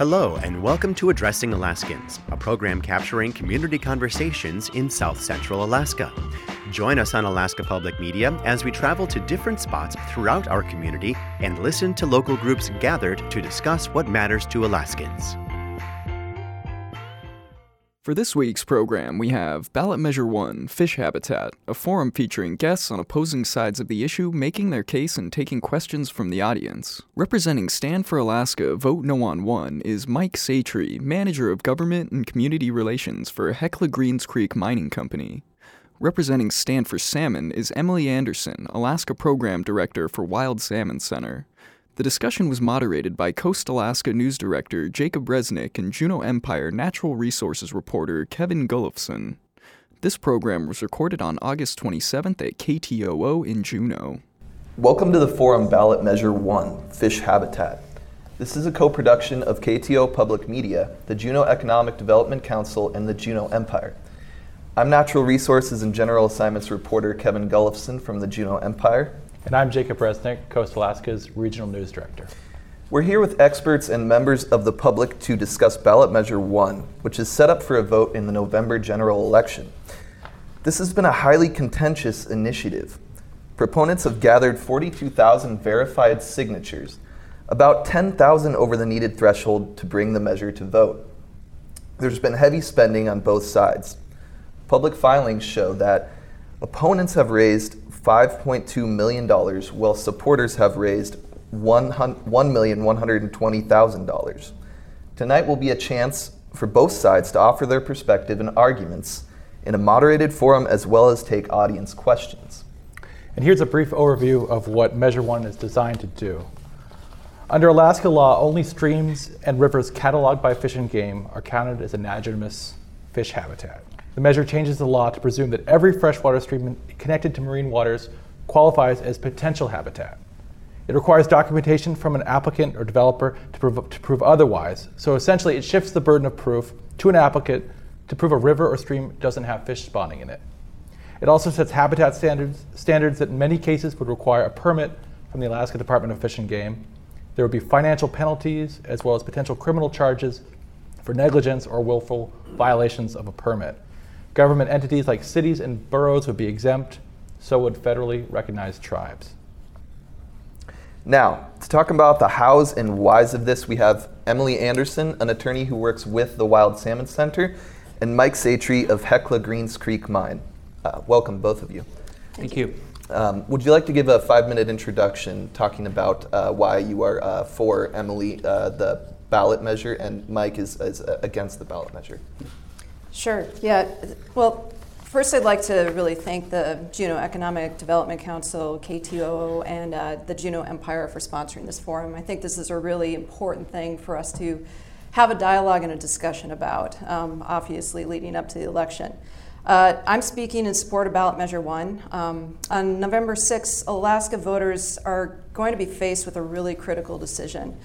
Hello, and welcome to Addressing Alaskans, a program capturing community conversations in South Central Alaska. Join us on Alaska Public Media as we travel to different spots throughout our community and listen to local groups gathered to discuss what matters to Alaskans. For this week's program, we have Ballot Measure 1 Fish Habitat, a forum featuring guests on opposing sides of the issue making their case and taking questions from the audience. Representing Stand for Alaska Vote No on 1 is Mike Satre, Manager of Government and Community Relations for Hecla Greens Creek Mining Company. Representing Stand for Salmon is Emily Anderson, Alaska Program Director for Wild Salmon Center. The discussion was moderated by Coast Alaska News Director Jacob Resnick and Juneau Empire Natural Resources reporter Kevin Gullufsen. This program was recorded on August 27th at KTOO in Juneau. Welcome to the forum Ballot Measure 1 Fish Habitat. This is a co production of KTOO Public Media, the Juneau Economic Development Council, and the Juneau Empire. I'm Natural Resources and General Assignments reporter Kevin Gullufsen from the Juneau Empire, and I'm Jacob Resnick, Coast Alaska's Regional News Director. We're here with experts and members of the public to discuss Ballot Measure 1, which is set up for a vote in the November general election. This has been a highly contentious initiative. Proponents have gathered 42,000 verified signatures, about 10,000 over the needed threshold to bring the measure to vote. There's been heavy spending on both sides. Public filings show that opponents have raised $5.2 million, while supporters have raised $1,120,000. Tonight will be a chance for both sides to offer their perspective and arguments in a moderated forum as well as take audience questions. And here's a brief overview of what Measure 1 is designed to do. Under Alaska law, only streams and rivers cataloged by Fish and Game are counted as anadromous fish habitat. The measure changes the law to presume that every freshwater stream connected to marine waters qualifies as potential habitat. It requires documentation from an applicant or developer to prove, to prove otherwise. So essentially, it shifts the burden of proof to an applicant to prove a river or stream doesn't have fish spawning in it. It also sets habitat standards, standards that in many cases would require a permit from the Alaska Department of Fish and Game. There would be financial penalties as well as potential criminal charges for negligence or willful violations of a permit. Government entities like cities and boroughs would be exempt, so would federally recognized tribes. Now, to talk about the hows and whys of this, we have Emily Anderson, an attorney who works with the Wild Salmon Center, and Mike Satre of Hecla Greens Creek Mine. Uh, welcome, both of you. Thank you. Um, would you like to give a five minute introduction talking about uh, why you are uh, for Emily, uh, the ballot measure, and Mike is, is uh, against the ballot measure? Sure. Yeah. Well, first, I'd like to really thank the Juneau Economic Development Council, KTOO, and uh, the Juneau Empire for sponsoring this forum. I think this is a really important thing for us to have a dialogue and a discussion about, um, obviously, leading up to the election. Uh, I'm speaking in support of ballot measure one. Um, on November 6th, Alaska voters are going to be faced with a really critical decision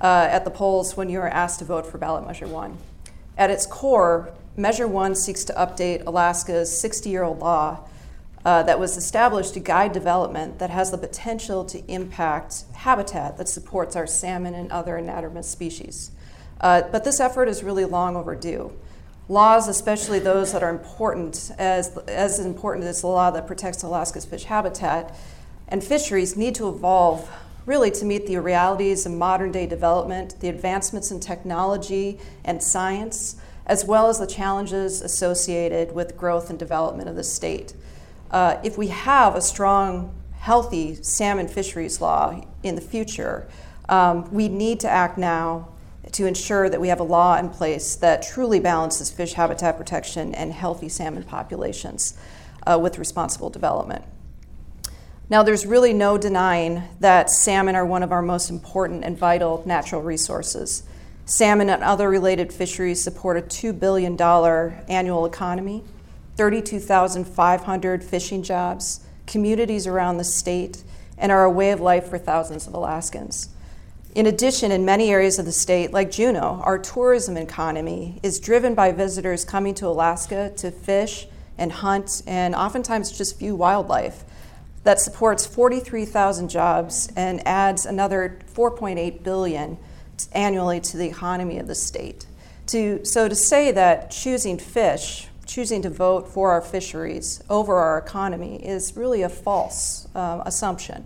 uh, at the polls when you are asked to vote for ballot measure one. At its core, Measure 1 seeks to update Alaska's 60 year old law uh, that was established to guide development that has the potential to impact habitat that supports our salmon and other anadromous species. Uh, but this effort is really long overdue. Laws, especially those that are important, as, as important as the law that protects Alaska's fish habitat and fisheries, need to evolve really to meet the realities of modern day development, the advancements in technology and science, as well as the challenges associated with growth and development of the state. Uh, if we have a strong, healthy salmon fisheries law in the future, um, we need to act now to ensure that we have a law in place that truly balances fish habitat protection and healthy salmon populations uh, with responsible development. Now, there's really no denying that salmon are one of our most important and vital natural resources. Salmon and other related fisheries support a $2 billion annual economy, 32,500 fishing jobs, communities around the state, and are a way of life for thousands of Alaskans. In addition, in many areas of the state, like Juneau, our tourism economy is driven by visitors coming to Alaska to fish and hunt and oftentimes just view wildlife that supports 43,000 jobs and adds another 4.8 billion annually to the economy of the state. To, so to say that choosing fish, choosing to vote for our fisheries over our economy is really a false uh, assumption.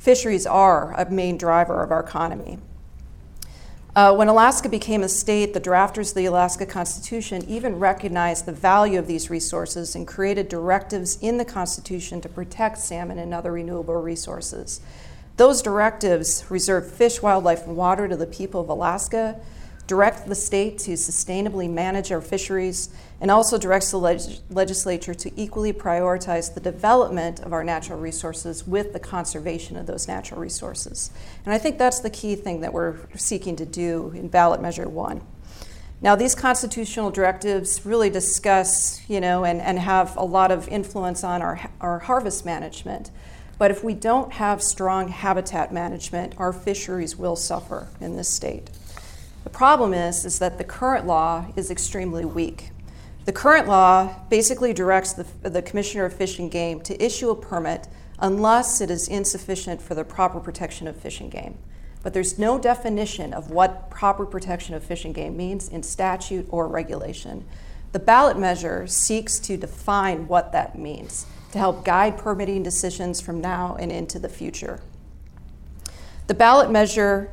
Fisheries are a main driver of our economy. Uh, when Alaska became a state, the drafters of the Alaska Constitution even recognized the value of these resources and created directives in the Constitution to protect salmon and other renewable resources. Those directives reserve fish, wildlife, and water to the people of Alaska, direct the state to sustainably manage our fisheries, and also directs the leg- legislature to equally prioritize the development of our natural resources with the conservation of those natural resources. And I think that's the key thing that we're seeking to do in ballot measure one. Now, these constitutional directives really discuss, you know, and, and have a lot of influence on our, our harvest management. But if we don't have strong habitat management, our fisheries will suffer in this state. The problem is, is that the current law is extremely weak. The current law basically directs the, the Commissioner of Fish and Game to issue a permit unless it is insufficient for the proper protection of fish and game. But there's no definition of what proper protection of fish and game means in statute or regulation. The ballot measure seeks to define what that means to help guide permitting decisions from now and into the future. The ballot measure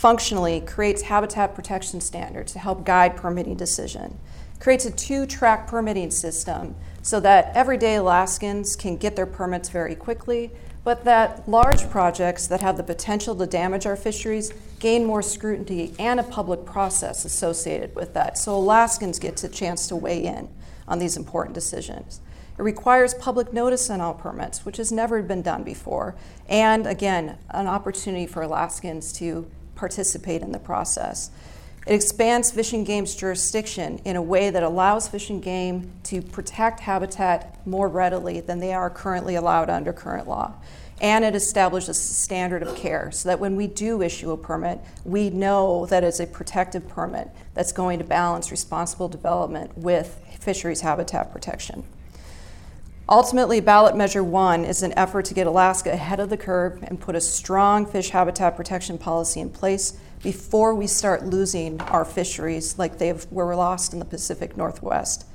functionally creates habitat protection standards to help guide permitting decision. Creates a two-track permitting system so that everyday Alaskans can get their permits very quickly, but that large projects that have the potential to damage our fisheries gain more scrutiny and a public process associated with that. So Alaskans get a chance to weigh in on these important decisions. It requires public notice on all permits, which has never been done before, and again, an opportunity for Alaskans to participate in the process. It expands Fish and Game's jurisdiction in a way that allows Fish and Game to protect habitat more readily than they are currently allowed under current law. And it establishes a standard of care so that when we do issue a permit, we know that it's a protective permit that's going to balance responsible development with fisheries habitat protection. Ultimately, ballot measure one is an effort to get Alaska ahead of the curve and put a strong fish habitat protection policy in place before we start losing our fisheries like they were lost in the Pacific Northwest.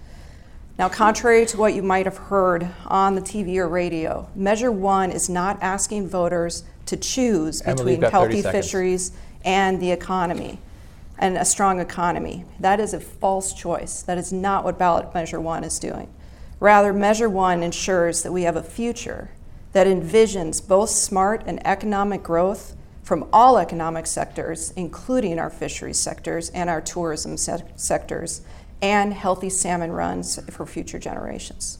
Now, contrary to what you might have heard on the TV or radio, Measure One is not asking voters to choose Emily, between healthy fisheries and the economy and a strong economy. That is a false choice. That is not what ballot Measure One is doing. Rather, Measure One ensures that we have a future that envisions both smart and economic growth from all economic sectors, including our fisheries sectors and our tourism se- sectors, and healthy salmon runs for future generations.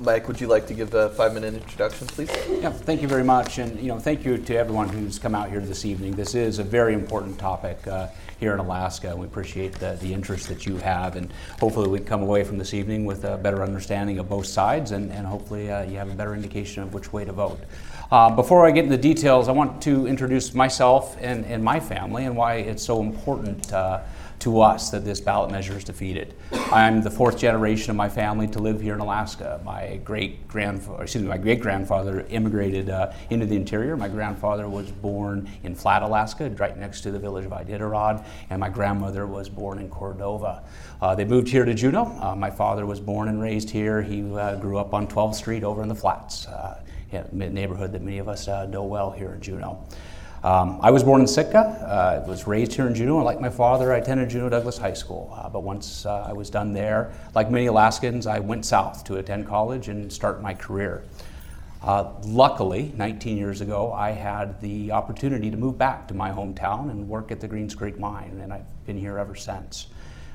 Mike, would you like to give a five-minute introduction, please? Yeah, thank you very much, and you know, thank you to everyone who's come out here this evening. This is a very important topic uh, here in Alaska, and we appreciate the, the interest that you have. And hopefully, we come away from this evening with a better understanding of both sides, and, and hopefully, uh, you have a better indication of which way to vote. Uh, before I get into the details, I want to introduce myself and, and my family and why it's so important uh, to us that this ballot measure is defeated. I'm the fourth generation of my family to live here in Alaska. My great grandfather, excuse me, my great grandfather immigrated uh, into the interior. My grandfather was born in Flat, Alaska, right next to the village of Iditarod, and my grandmother was born in Cordova. Uh, they moved here to Juneau. Uh, my father was born and raised here. He uh, grew up on 12th Street over in the Flats, uh, neighborhood that many of us uh, know well here in Juneau. Um, I was born in Sitka, uh, was raised here in Juneau, and like my father, I attended Juneau Douglas High School. Uh, but once uh, I was done there, like many Alaskans, I went south to attend college and start my career. Uh, luckily, 19 years ago, I had the opportunity to move back to my hometown and work at the Greens Creek Mine, and I've been here ever since.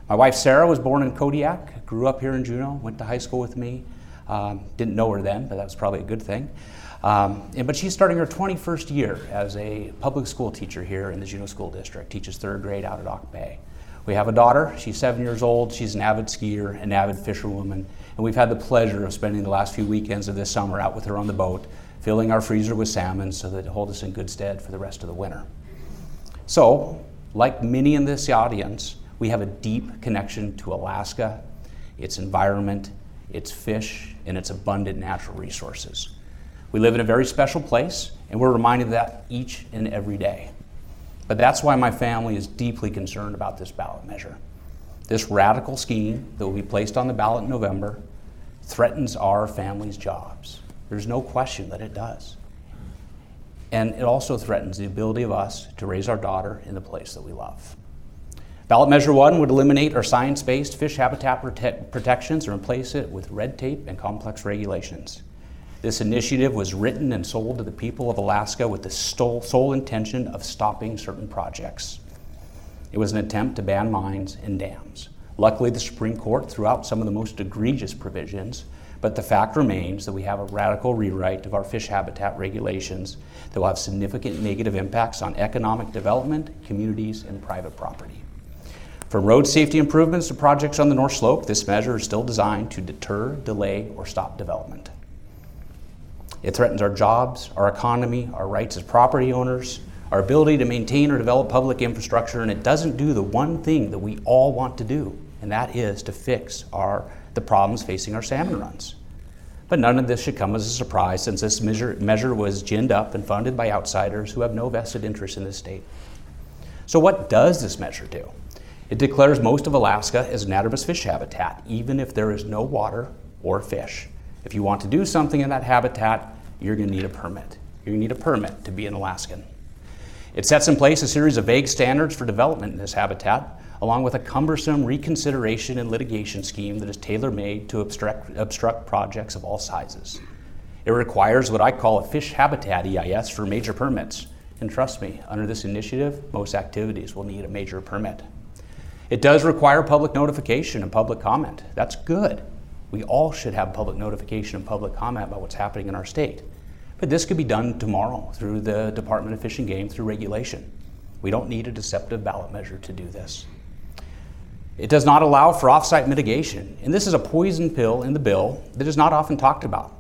My wife Sarah was born in Kodiak, grew up here in Juneau, went to high school with me. Um, didn't know her then, but that was probably a good thing. Um, and, but she's starting her 21st year as a public school teacher here in the Juneau School District, teaches third grade out at Auke Bay. We have a daughter, she's seven years old, she's an avid skier, an avid fisherwoman, and we've had the pleasure of spending the last few weekends of this summer out with her on the boat, filling our freezer with salmon so that it hold us in good stead for the rest of the winter. So, like many in this audience, we have a deep connection to Alaska, its environment, its fish, and its abundant natural resources. We live in a very special place, and we're reminded of that each and every day. But that's why my family is deeply concerned about this ballot measure. This radical scheme that will be placed on the ballot in November threatens our family's jobs. There's no question that it does. And it also threatens the ability of us to raise our daughter in the place that we love. Ballot Measure 1 would eliminate our science based fish habitat prote- protections and replace it with red tape and complex regulations. This initiative was written and sold to the people of Alaska with the sole intention of stopping certain projects. It was an attempt to ban mines and dams. Luckily, the Supreme Court threw out some of the most egregious provisions, but the fact remains that we have a radical rewrite of our fish habitat regulations that will have significant negative impacts on economic development, communities, and private property. From road safety improvements to projects on the North Slope, this measure is still designed to deter, delay, or stop development. It threatens our jobs, our economy, our rights as property owners, our ability to maintain or develop public infrastructure, and it doesn't do the one thing that we all want to do, and that is to fix our, the problems facing our salmon runs. But none of this should come as a surprise since this measure, measure was ginned up and funded by outsiders who have no vested interest in this state. So, what does this measure do? It declares most of Alaska as anadromous fish habitat, even if there is no water or fish. If you want to do something in that habitat, you're going to need a permit. To need a permit to be an Alaskan. It sets in place a series of vague standards for development in this habitat, along with a cumbersome reconsideration and litigation scheme that is tailor made to obstruct, obstruct projects of all sizes. It requires what I call a fish habitat EIS for major permits. And trust me, under this initiative, most activities will need a major permit. It does require public notification and public comment. That's good. We all should have public notification and public comment about what's happening in our state. But this could be done tomorrow through the Department of Fish and Game through regulation. We don't need a deceptive ballot measure to do this. It does not allow for offsite mitigation, and this is a poison pill in the bill that is not often talked about.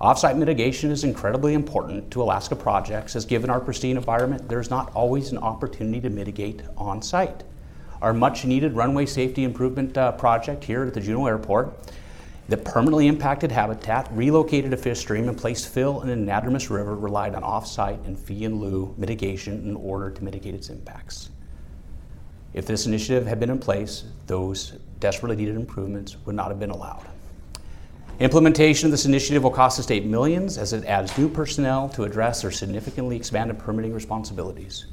Offsite mitigation is incredibly important to Alaska projects, as given our pristine environment, there's not always an opportunity to mitigate on site. Our much needed runway safety improvement uh, project here at the Juneau Airport that permanently impacted habitat, relocated a fish stream, and placed fill in an anadromous river relied on off-site and fee in lieu mitigation in order to mitigate its impacts. If this initiative had been in place, those desperately needed improvements would not have been allowed. Implementation of this initiative will cost the state millions as it adds new personnel to address their significantly expanded permitting responsibilities.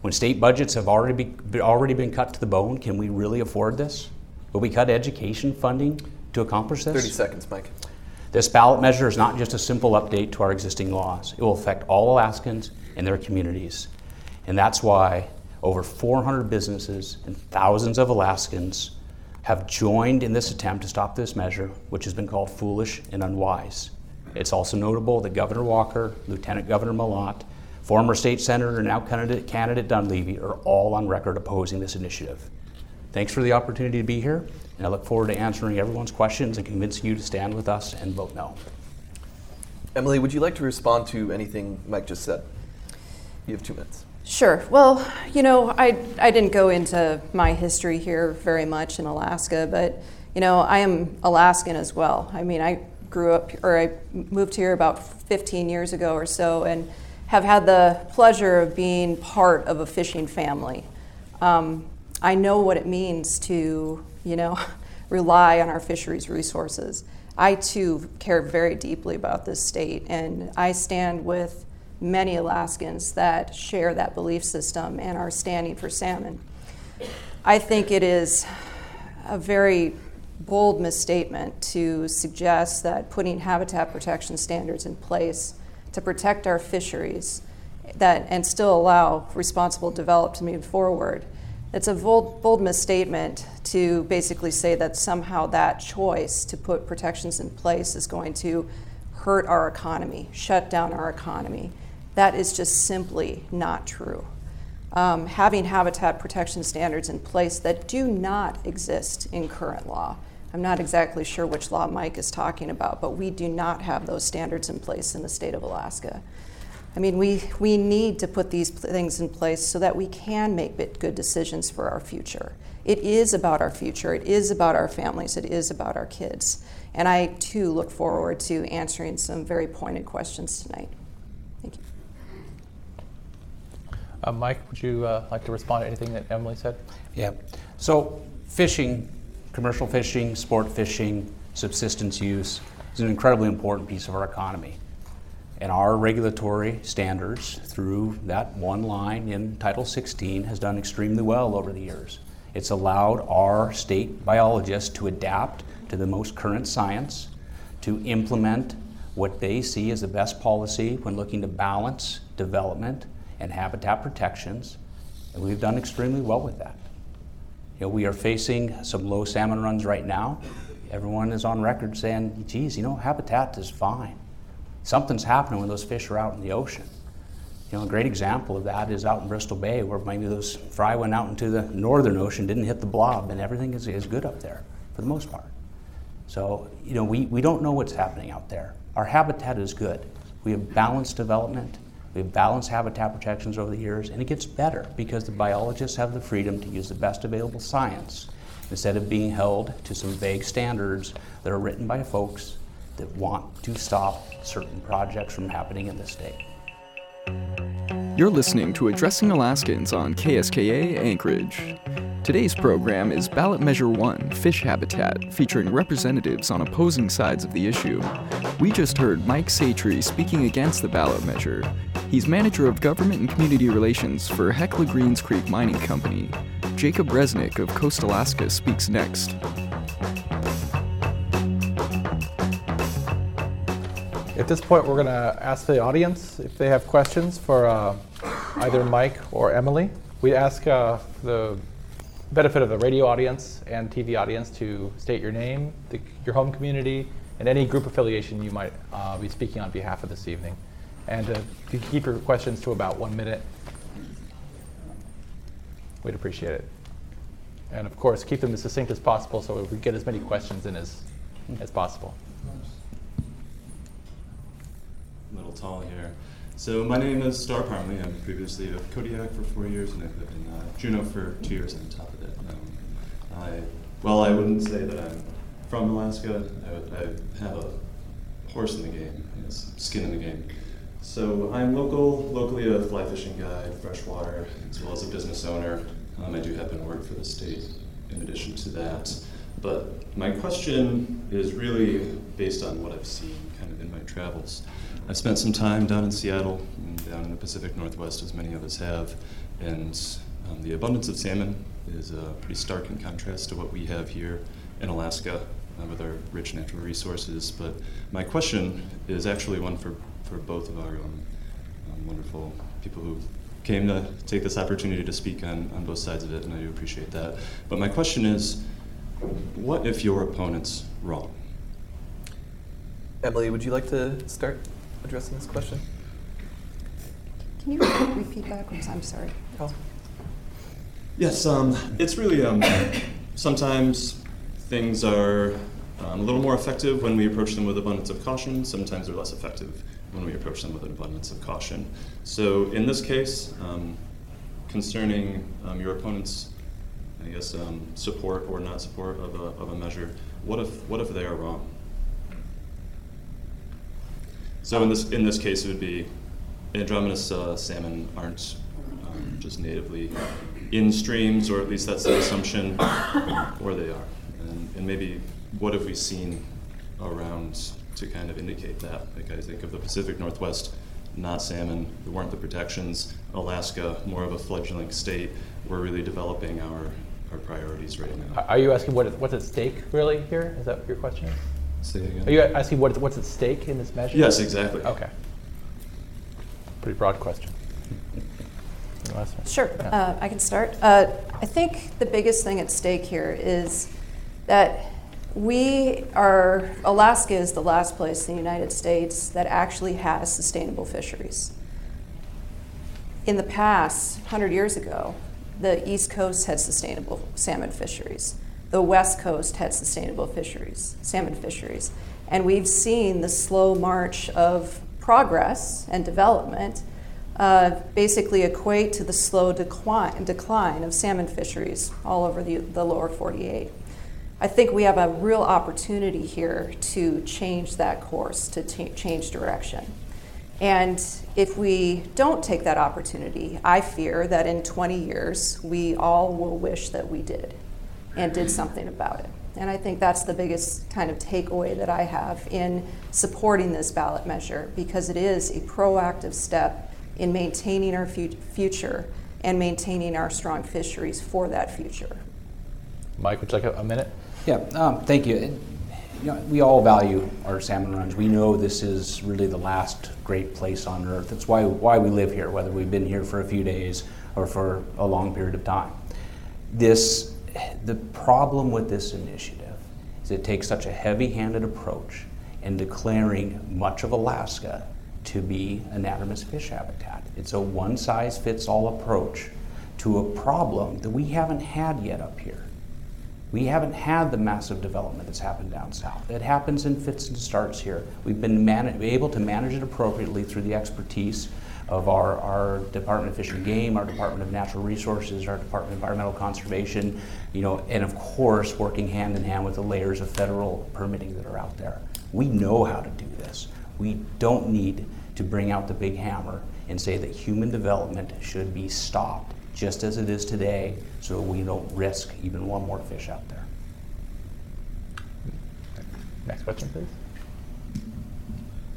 When state budgets have already, be, already been cut to the bone, can we really afford this? Will we cut education funding to accomplish this? 30 seconds, Mike. This ballot measure is not just a simple update to our existing laws. It will affect all Alaskans and their communities. And that's why over 400 businesses and thousands of Alaskans have joined in this attempt to stop this measure, which has been called foolish and unwise. It's also notable that Governor Walker, Lieutenant Governor Mallott, former state senator, and now candidate, candidate Dunleavy are all on record opposing this initiative. Thanks for the opportunity to be here. And I look forward to answering everyone's questions and convincing you to stand with us and vote no. Emily, would you like to respond to anything Mike just said? You have two minutes. Sure. Well, you know, I, I didn't go into my history here very much in Alaska, but, you know, I am Alaskan as well. I mean, I grew up, or I moved here about 15 years ago or so, and have had the pleasure of being part of a fishing family. Um, I know what it means to you know, rely on our fisheries resources. I too care very deeply about this state, and I stand with many Alaskans that share that belief system and are standing for salmon. I think it is a very bold misstatement to suggest that putting habitat protection standards in place to protect our fisheries that and still allow responsible development to move forward it's a bold, bold misstatement to basically say that somehow that choice to put protections in place is going to hurt our economy, shut down our economy. That is just simply not true. Um, having habitat protection standards in place that do not exist in current law. I'm not exactly sure which law Mike is talking about, but we do not have those standards in place in the state of Alaska. I mean, we, we need to put these things in place so that we can make good decisions for our future. It is about our future, it is about our families, it is about our kids. And I too look forward to answering some very pointed questions tonight. Thank you. Uh, Mike, would you uh, like to respond to anything that Emily said? Yeah. So, fishing, commercial fishing, sport fishing, subsistence use is an incredibly important piece of our economy. And our regulatory standards through that one line in Title 16 has done extremely well over the years. It's allowed our state biologists to adapt to the most current science, to implement what they see as the best policy when looking to balance development and habitat protections. And we've done extremely well with that. You know, we are facing some low salmon runs right now. Everyone is on record saying, geez, you know, habitat is fine something's happening when those fish are out in the ocean. You know, a great example of that is out in Bristol Bay, where maybe those fry went out into the northern ocean, didn't hit the blob, and everything is, is good up there for the most part. So, you know, we, we don't know what's happening out there. Our habitat is good. We have balanced development, we have balanced habitat protections over the years, and it gets better because the biologists have the freedom to use the best available science instead of being held to some vague standards that are written by folks that want to stop certain projects from happening in the state. You're listening to Addressing Alaskans on KSKA Anchorage. Today's program is Ballot Measure 1 Fish Habitat, featuring representatives on opposing sides of the issue. We just heard Mike Satre speaking against the ballot measure. He's manager of government and community relations for Hecla Greens Creek Mining Company. Jacob Resnick of Coast Alaska speaks next. At this point, we're going to ask the audience if they have questions for uh, either Mike or Emily. We ask uh, the benefit of the radio audience and TV audience to state your name, the, your home community, and any group affiliation you might uh, be speaking on behalf of this evening. And uh, you keep your questions to about one minute, we'd appreciate it. And of course, keep them as succinct as possible so we get as many questions in as, as possible. Tall here. So my name is Star Parmley. I'm previously of Kodiak for four years, and I've lived in uh, Juneau for two years on top of it. Um, I, well, I wouldn't say that I'm from Alaska. I, I have a horse in the game, skin in the game. So I'm local, locally a fly fishing guide, freshwater, as well as a business owner. Um, I do happen to work for the state in addition to that. But my question is really based on what I've seen kind of in my travels. I've spent some time down in Seattle and down in the Pacific Northwest, as many of us have, and um, the abundance of salmon is uh, pretty stark in contrast to what we have here in Alaska uh, with our rich natural resources. But my question is actually one for, for both of our um, um, wonderful people who came to take this opportunity to speak on, on both sides of it, and I do appreciate that. But my question is what if your opponent's wrong? Emily, would you like to start? Addressing this question? Can you repeat backwards? I'm sorry. Oh. Yes, um, it's really um, sometimes things are um, a little more effective when we approach them with abundance of caution. Sometimes they're less effective when we approach them with an abundance of caution. So in this case, um, concerning um, your opponent's, I guess, um, support or not support of a, of a measure, what if what if they are wrong? So in this in this case, it would be Andromenous uh, salmon aren't um, just natively in streams, or at least that's the assumption, or they are. And, and maybe what have we seen around to kind of indicate that? Like I think of the Pacific Northwest, not salmon. There weren't the protections. Alaska, more of a fledgling state. We're really developing our our priorities right now. Are you asking what what's at stake really here? Is that your question? Say again. Are you asking what, what's at stake in this measure? Yes, exactly. Okay. Pretty broad question. Sure, yeah. uh, I can start. Uh, I think the biggest thing at stake here is that we are, Alaska is the last place in the United States that actually has sustainable fisheries. In the past, 100 years ago, the East Coast had sustainable salmon fisheries the West Coast had sustainable fisheries, salmon fisheries. And we've seen the slow march of progress and development uh, basically equate to the slow decline, decline of salmon fisheries all over the, the lower 48. I think we have a real opportunity here to change that course, to t- change direction. And if we don't take that opportunity, I fear that in 20 years, we all will wish that we did and did something about it. And I think that's the biggest kind of takeaway that I have in supporting this ballot measure because it is a proactive step in maintaining our future and maintaining our strong fisheries for that future. Mike, would you like a, minute? Yeah, um, thank you. you know, we all value our salmon runs. We know this is really the last great place on earth. That's why, why we live here, whether we've been here for a few days or for a long period of time. This, the problem with this initiative is it takes such a heavy handed approach in declaring much of Alaska to be anadromous fish habitat. It's a one size fits all approach to a problem that we haven't had yet up here. We haven't had the massive development that's happened down south. It happens in fits and starts here. We've been man- able to manage it appropriately through the expertise of our, our Department of Fish and Game, our Department of Natural Resources, our Department of Environmental Conservation, you know, and of course working hand in hand with the layers of federal permitting that are out there. We know how to do this. We don't need to bring out the big hammer and say that human development should be stopped just as it is today so we don't risk even one more fish out there. Next question, please.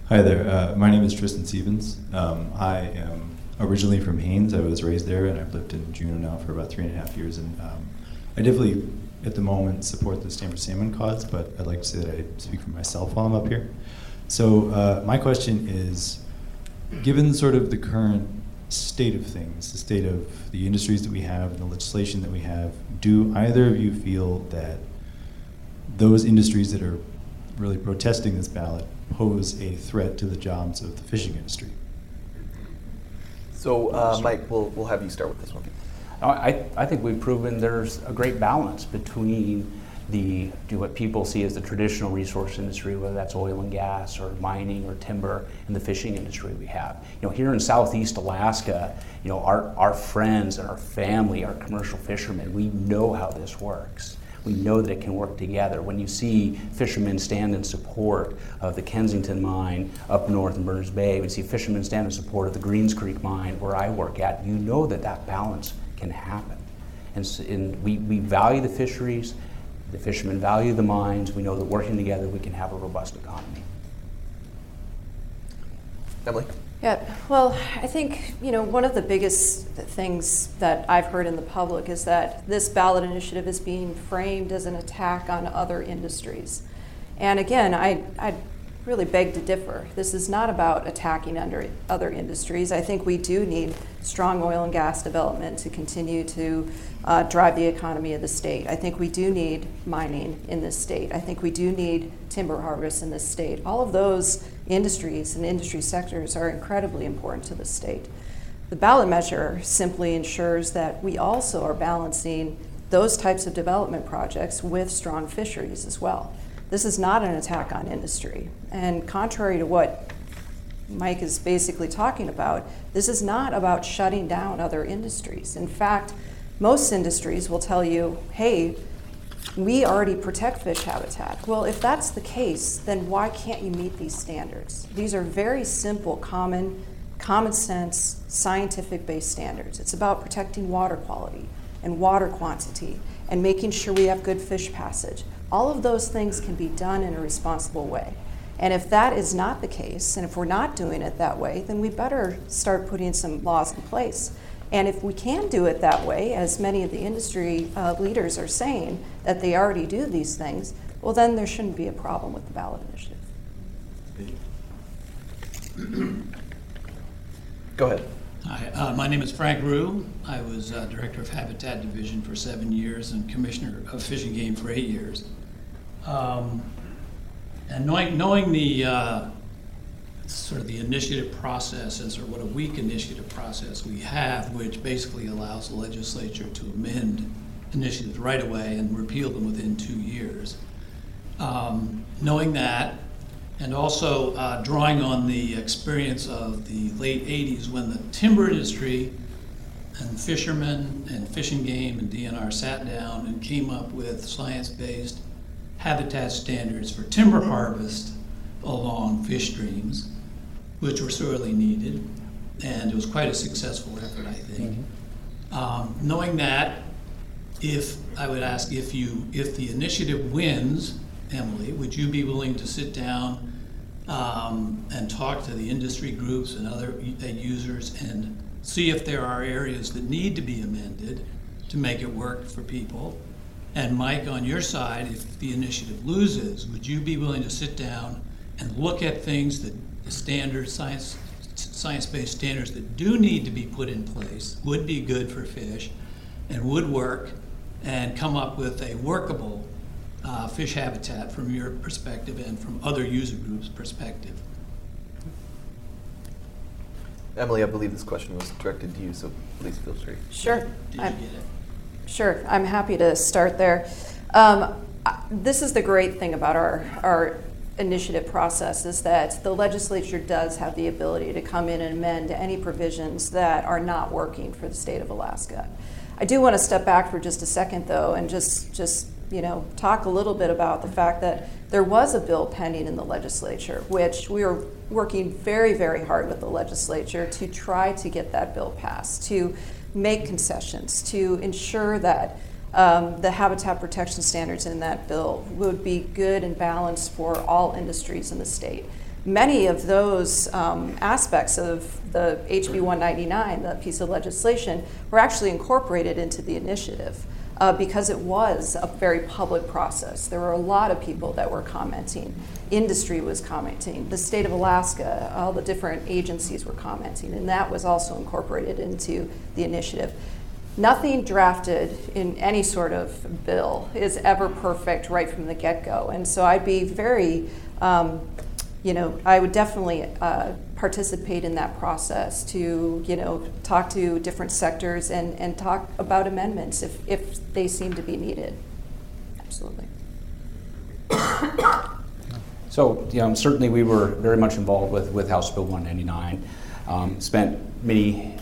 Hi there. Uh, my name is Tristan Stevens. Um, I am originally from Haines. I was raised there, and I've lived in Juneau now for about three and a half years. And um, I definitely, at the moment, support the Stand for Salmon cause, but I'd like to say that I speak for myself while I'm up here. So uh, my question is, given sort of the current state of things, the state of the industries that we have and the legislation that we have, do either of you feel that those industries that are really protesting this ballot pose a threat to the jobs of the fishing industry? So, uh, Mike, we'll, we'll have you start with this one. I, I think we've proven there's a great balance between the do what people see as the traditional resource industry, whether that's oil and gas or mining or timber, and the fishing industry we have. You know, here in Southeast Alaska, you know, our, our friends and our family, our commercial fishermen, we know how this works. We know that it can work together. When you see fishermen stand in support of the Kensington mine up north in Berners Bay, you see fishermen stand in support of the Greens Creek mine where I work at, you know that that balance can happen. And, and we, we value the fisheries, the fishermen value the mines. We know that working together we can have a robust economy. Emily? Yeah, well, I think, you know, one of the biggest things that I've heard in the public is that this ballot initiative is being framed as an attack on other industries. And again, I, I really beg to differ. This is not about attacking under other industries. I think we do need strong oil and gas development to continue to uh, drive the economy of the state. I think we do need mining in this state. I think we do need timber harvest in this state. All of those industries and industry sectors are incredibly important to the state. The ballot measure simply ensures that we also are balancing those types of development projects with strong fisheries as well. This is not an attack on industry. And contrary to what Mike is basically talking about, this is not about shutting down other industries. In fact, most industries will tell you, hey, we already protect fish habitat. Well, if that's the case, then why can't you meet these standards? These are very simple, common, common sense, scientific based standards. It's about protecting water quality and water quantity and making sure we have good fish passage. All of those things can be done in a responsible way. And if that is not the case, and if we're not doing it that way, then we better start putting some laws in place and if we can do it that way, as many of the industry uh, leaders are saying that they already do these things, well, then there shouldn't be a problem with the ballot initiative. Go ahead. Hi, uh, my name is Frank Rue. I was uh, director of Habitat Division for seven years and commissioner of Fish and Game for eight years. Um, and knowing, knowing the uh, sort of the initiative processes, or what a weak initiative process we have, which basically allows the legislature to amend initiatives right away and repeal them within two years. Um, knowing that, and also uh, drawing on the experience of the late 80s when the timber industry and fishermen and fishing game and DNR sat down and came up with science-based habitat standards for timber harvest along fish streams, which were sorely needed. And it was quite a successful effort, I think. Um, knowing that, if I would ask if you if the initiative wins, Emily, would you be willing to sit down um, and talk to the industry groups and other uh, users and see if there are areas that need to be amended to make it work for people? And Mike, on your side, if the initiative loses, would you be willing to sit down and look at things that the standard science science-based standards that do need to be put in place would be good for fish and would work and come up with a workable uh, fish habitat from your perspective and from other user groups' perspective. Emily, I believe this question was directed to you, so please feel free. Sure. Did I'm- get it? Sure, I'm happy to start there. Um, this is the great thing about our, our initiative process is that the legislature does have the ability to come in and amend any provisions that are not working for the state of Alaska. I do want to step back for just a second, though, and just just you know talk a little bit about the fact that there was a bill pending in the legislature, which we were working very, very hard with the legislature to try to get that bill passed, to make concessions, to ensure that um, the habitat protection standards in that bill would be good and balanced for all industries in the state. Many of those um, aspects of the HB 199, the piece of legislation, were actually incorporated into the initiative uh, because it was a very public process. There were a lot of people that were commenting. Industry was commenting. The state of Alaska, all the different agencies were commenting, and that was also incorporated into the initiative. Nothing drafted in any sort of bill is ever perfect right from the get go. And so I'd be very, um, you know, I would definitely uh, participate in that process to, you know, talk to different sectors and, and talk about amendments if, if they seem to be needed. Absolutely. So, you know, certainly we were very much involved with, with House Bill 199. Um, spent many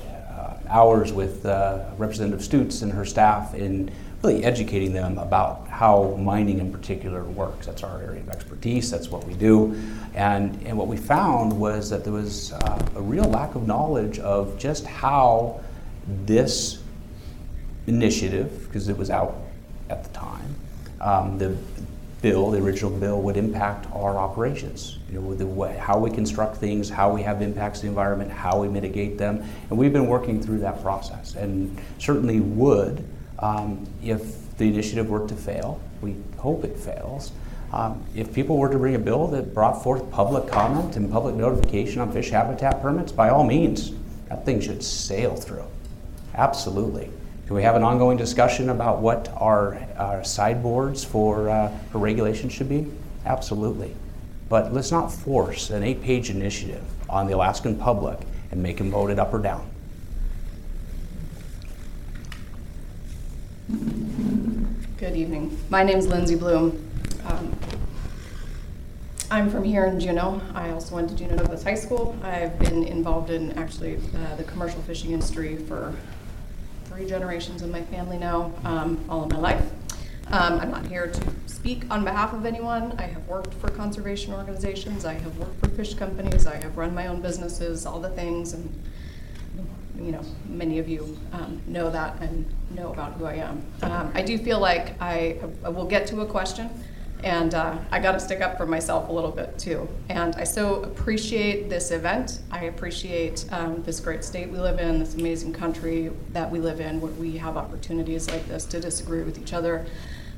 hours with uh, Representative Stutes and her staff in really educating them about how mining in particular works. That's our area of expertise, that's what we do. And, and what we found was that there was uh, a real lack of knowledge of just how this initiative, because it was out at the time, um, the bill, the original bill, would impact our operations. You know, the way, how we construct things, how we have impacts to the environment, how we mitigate them, and we've been working through that process, and certainly would um, if the initiative were to fail. We hope it fails. Um, if people were to bring a bill that brought forth public comment and public notification on fish habitat permits, by all means, that thing should sail through. Absolutely. We have an ongoing discussion about what our, our sideboards for, uh, for regulation should be? Absolutely. But let's not force an eight page initiative on the Alaskan public and make them vote it up or down. Good evening. My name is Lindsay Bloom. Um, I'm from here in Juneau. I also went to Juneau Douglas High School. I've been involved in actually uh, the commercial fishing industry for three generations in my family now, um, all of my life. Um, I'm not here to speak on behalf of anyone. I have worked for conservation organizations. I have worked for fish companies. I have run my own businesses, all the things, and you know, many of you um, know that and know about who I am. Um, I do feel like I, I will get to a question, and uh, I got to stick up for myself a little bit too. And I so appreciate this event. I appreciate um, this great state we live in, this amazing country that we live in, where we have opportunities like this to disagree with each other.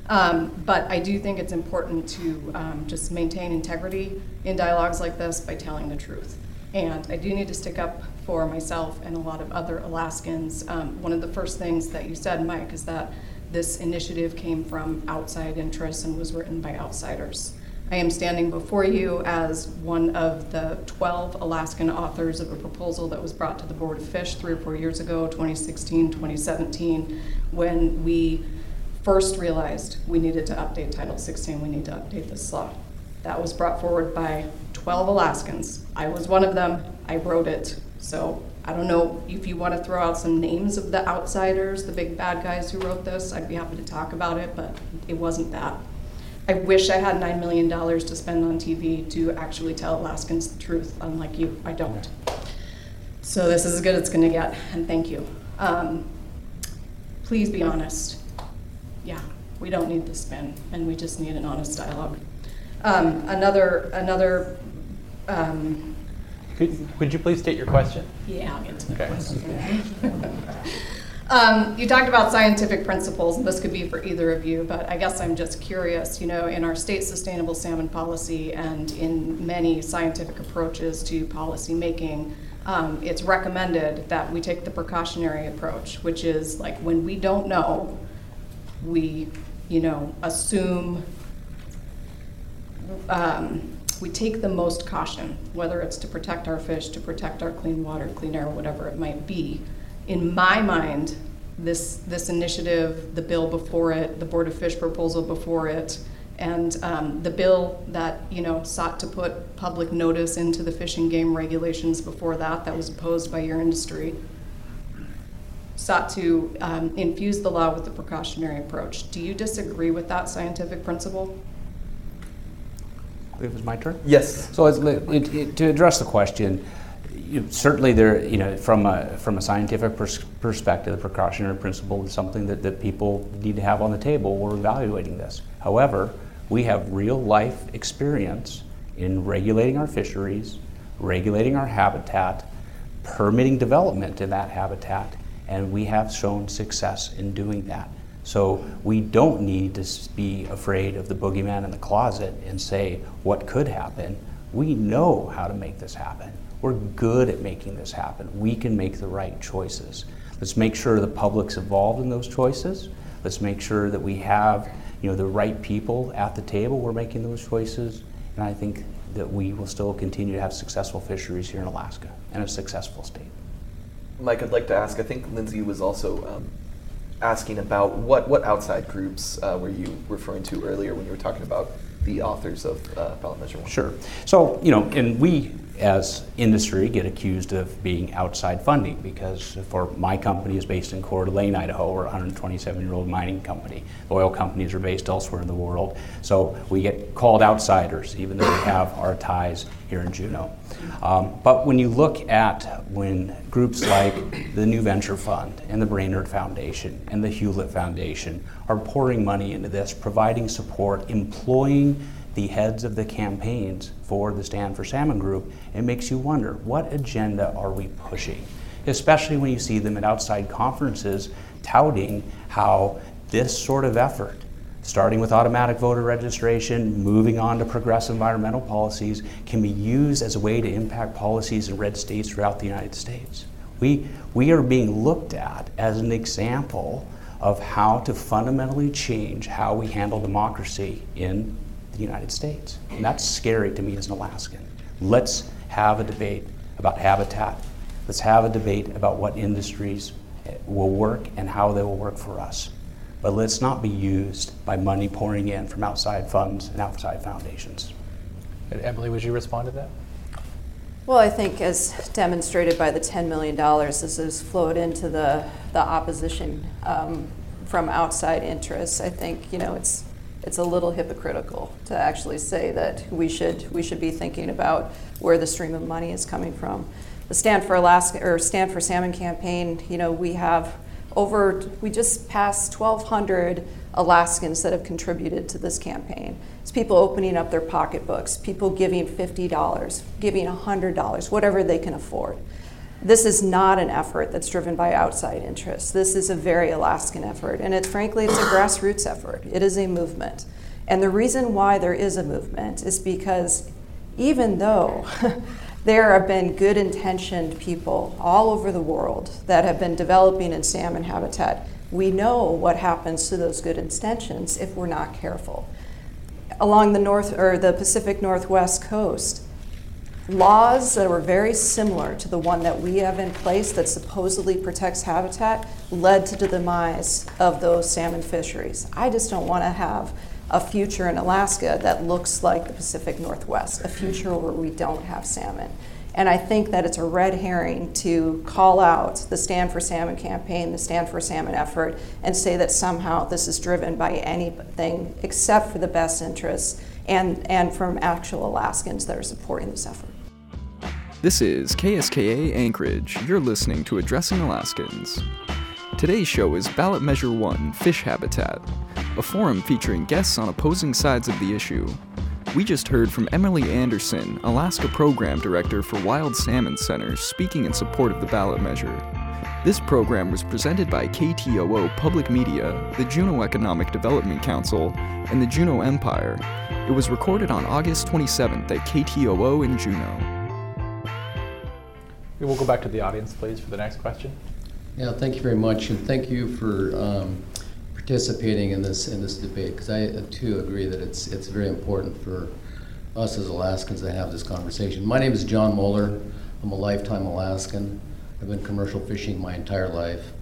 Um, but I do think it's important to um, just maintain integrity in dialogues like this by telling the truth. And I do need to stick up for myself and a lot of other Alaskans. Um, one of the first things that you said, Mike, is that this initiative came from outside interests and was written by outsiders. I am standing before you as one of the 12 Alaskan authors of a proposal that was brought to the Board of Fish three or four years ago, 2016, 2017, when we first realized we needed to update Title 16, we need to update this law. That was brought forward by 12 Alaskans. I was one of them. I wrote it. So I don't know if you want to throw out some names of the outsiders, the big bad guys who wrote this. I'd be happy to talk about it, but it wasn't that. I wish I had $9 million to spend on TV to actually tell Alaskans the truth. Unlike you, I don't. So this is as good as it's going to get, and thank you. Um, please be honest. Yeah, we don't need the spin, and we just need an honest dialogue. Um, another, another. Um, could, could you please state your question? Yeah, I'll get to the okay. question. Um, you talked about scientific principles, and this could be for either of you, but I guess I'm just curious. You know, in our state sustainable salmon policy and in many scientific approaches to policy making, um, it's recommended that we take the precautionary approach, which is like when we don't know, we, you know, assume. Um, we take the most caution, whether it's to protect our fish, to protect our clean water, clean air, whatever it might be in my mind, this, this initiative, the bill before it, the Board of Fish proposal before it, and um, the bill that you know sought to put public notice into the fish and game regulations before that, that was opposed by your industry, sought to um, infuse the law with the precautionary approach. Do you disagree with that scientific principle? It was my turn. Yes. So it, it, to address the question, you know, certainly there, you know, from a, from a scientific pers- perspective, the precautionary principle is something that, that people need to have on the table when we're evaluating this. However, we have real life experience in regulating our fisheries, regulating our habitat, permitting development in that habitat, and we have shown success in doing that. So we don't need to be afraid of the boogeyman in the closet and say what could happen. We know how to make this happen. We're good at making this happen. We can make the right choices. Let's make sure the public's involved in those choices. Let's make sure that we have you know, the right people at the table. We're making those choices. And I think that we will still continue to have successful fisheries here in Alaska and a successful state. Mike, I'd like to ask I think Lindsay was also um, asking about what, what outside groups uh, were you referring to earlier when you were talking about the authors of uh, ballot measure one? Sure. So, you know, and we as industry get accused of being outside funding because for my company is based in Coeur d'Alene, Idaho. We're a 127 year old mining company. Oil companies are based elsewhere in the world. So we get called outsiders, even though we have our ties here in Juneau. Um, but when you look at when groups like the New Venture Fund and the Brainerd Foundation and the Hewlett Foundation are pouring money into this, providing support, employing the heads of the campaigns for the Stand for Salmon group, it makes you wonder what agenda are we pushing? Especially when you see them at outside conferences touting how this sort of effort, starting with automatic voter registration, moving on to progressive environmental policies, can be used as a way to impact policies in red states throughout the United States. We, we are being looked at as an example of how to fundamentally change how we handle democracy in the United States. And that's scary to me as an Alaskan. Let's have a debate about habitat. Let's have a debate about what industries will work and how they will work for us. But let's not be used by money pouring in from outside funds and outside foundations. Emily, would you respond to that? Well, I think as demonstrated by the $10 million, this has flowed into the, the opposition um, from outside interests. I think, you know, it's it's a little hypocritical to actually say that we should we should be thinking about where the stream of money is coming from. The Stand for Alaska or Stand for Salmon campaign, you know, we have over we just passed 1,200 Alaskans that have contributed to this campaign. It's people opening up their pocketbooks, people giving $50, giving $100, whatever they can afford. This is not an effort that's driven by outside interests. This is a very Alaskan effort, and it's frankly it's a grassroots effort. It is a movement. And the reason why there is a movement is because even though there have been good intentioned people all over the world that have been developing in salmon habitat, we know what happens to those good intentions if we're not careful. Along the north or the Pacific Northwest coast, laws that were very similar to the one that we have in place that supposedly protects habitat led to the demise of those salmon fisheries. I just don't want to have a future in Alaska that looks like the Pacific Northwest, a future where we don't have salmon. And I think that it's a red herring to call out the Stand for Salmon campaign, the Stand for Salmon effort, and say that somehow this is driven by anything except for the best interests and, and from actual Alaskans that are supporting this effort. This is KSKA Anchorage. You're listening to Addressing Alaskans. Today's show is Ballot Measure 1 Fish Habitat, a forum featuring guests on opposing sides of the issue. We just heard from Emily Anderson, Alaska Program Director for Wild Salmon Center, speaking in support of the ballot measure. This program was presented by KTOO Public Media, the Juneau Economic Development Council, and the Juneau Empire. It was recorded on August 27th at KTOO in Juneau. We will go back to the audience, please, for the next question. Yeah, thank you very much, and thank you for um, participating in this in this debate because I uh, too agree that it's it's very important for us as Alaskans to have this conversation. My name is John Moeller. I'm a lifetime Alaskan. I've been commercial fishing my entire life.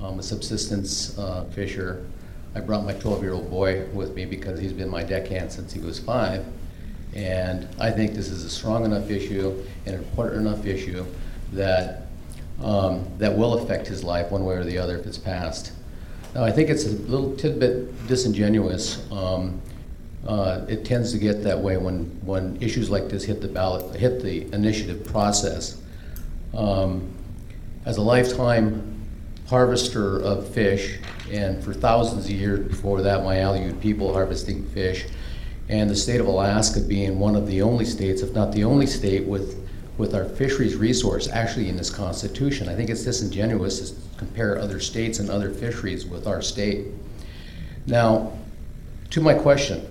I'm a subsistence uh, fisher. I brought my 12-year-old boy with me because he's been my deckhand since he was five. And I think this is a strong enough issue, an important enough issue that um, that will affect his life one way or the other if it's passed. Now, I think it's a little tidbit disingenuous. Um, uh, it tends to get that way when, when issues like this hit the ballot, hit the initiative process. Um, as a lifetime harvester of fish, and for thousands of years before that, my Aleut people harvesting fish, and the state of Alaska being one of the only states, if not the only state, with with our fisheries resource actually in this constitution. I think it's disingenuous to compare other states and other fisheries with our state. Now, to my question,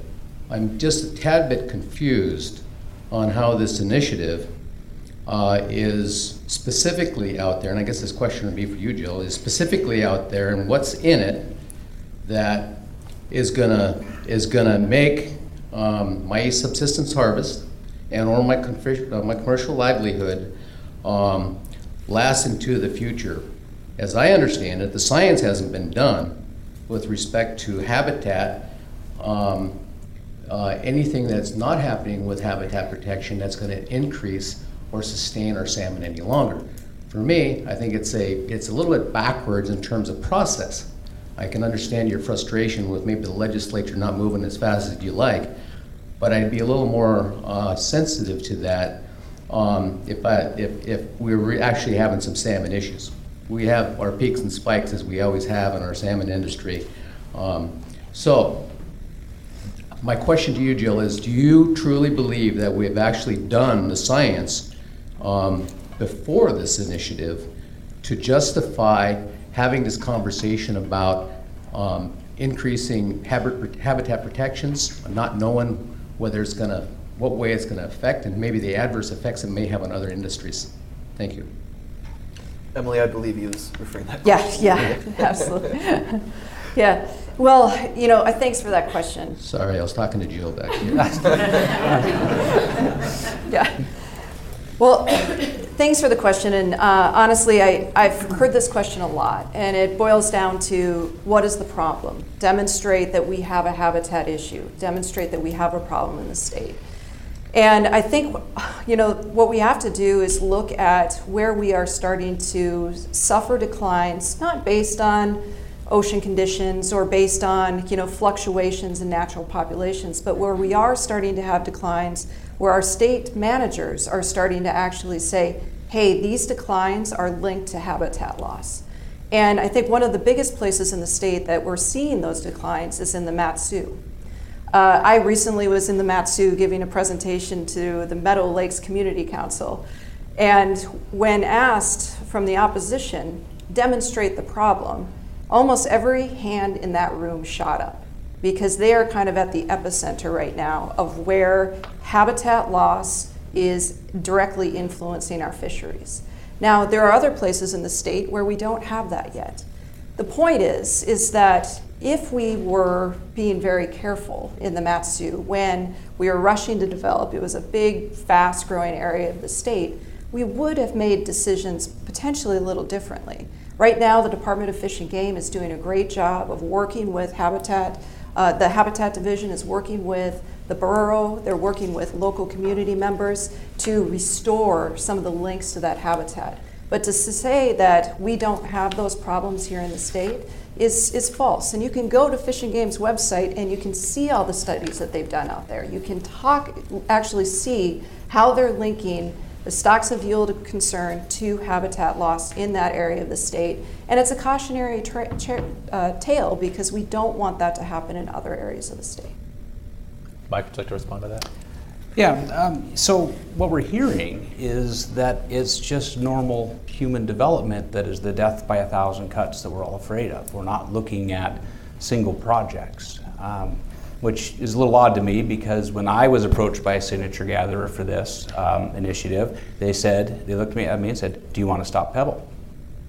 I'm just a tad bit confused on how this initiative uh, is specifically out there, and I guess this question would be for you, Jill, is specifically out there and what's in it that is gonna is gonna make um, my subsistence harvest and or my, uh, my commercial livelihood um, lasts into the future. As I understand it, the science hasn't been done with respect to habitat. Um, uh, anything that's not happening with habitat protection that's going to increase or sustain our salmon any longer. For me, I think it's a it's a little bit backwards in terms of process. I can understand your frustration with maybe the legislature not moving as fast as you like, but I'd be a little more uh, sensitive to that um, if, I, if, if we were actually having some salmon issues. We have our peaks and spikes as we always have in our salmon industry. Um, so, my question to you, Jill, is do you truly believe that we have actually done the science um, before this initiative to justify having this conversation about um, increasing habitat protections, not knowing whether it's going to, what way it's going to affect, and maybe the adverse effects it may have on other industries. Thank you. Emily, I believe you was referring that. Yeah, question. yeah, absolutely. yeah. Well, you know, thanks for that question. Sorry, I was talking to Jill back here. yeah. Well, thanks for the question. And uh, honestly, I, I've heard this question a lot, and it boils down to what is the problem? Demonstrate that we have a habitat issue, demonstrate that we have a problem in the state. And I think, you know, what we have to do is look at where we are starting to suffer declines, not based on ocean conditions or based on, you know, fluctuations in natural populations, but where we are starting to have declines where our state managers are starting to actually say, hey, these declines are linked to habitat loss. And I think one of the biggest places in the state that we're seeing those declines is in the Mat-Su. Uh, I recently was in the Mat-Su giving a presentation to the Meadow Lakes Community Council. And when asked from the opposition, demonstrate the problem, almost every hand in that room shot up because they are kind of at the epicenter right now of where habitat loss is directly influencing our fisheries. Now, there are other places in the state where we don't have that yet. The point is, is that if we were being very careful in the Mat-Su when we were rushing to develop, it was a big, fast growing area of the state, we would have made decisions potentially a little differently. Right now, the Department of Fish and Game is doing a great job of working with habitat Uh, the Habitat Division is working with the borough, they're working with local community members to restore some of the links to that habitat. But to say that we don't have those problems here in the state is, is false. And you can go to Fish and Game's website and you can see all the studies that they've done out there. You can talk, actually see how they're linking the stocks of yield of concern to habitat loss in that area of the state. And it's a cautionary tra- tra- uh, tale because we don't want that to happen in other areas of the state. Mike, would you like to respond to that? Yeah, um, so what we're hearing is that it's just normal human development that is the death by a thousand cuts that we're all afraid of. We're not looking at single projects. Um, which is a little odd to me because when I was approached by a signature gatherer for this um, initiative, they said, they looked at me and said, Do you want to stop Pebble?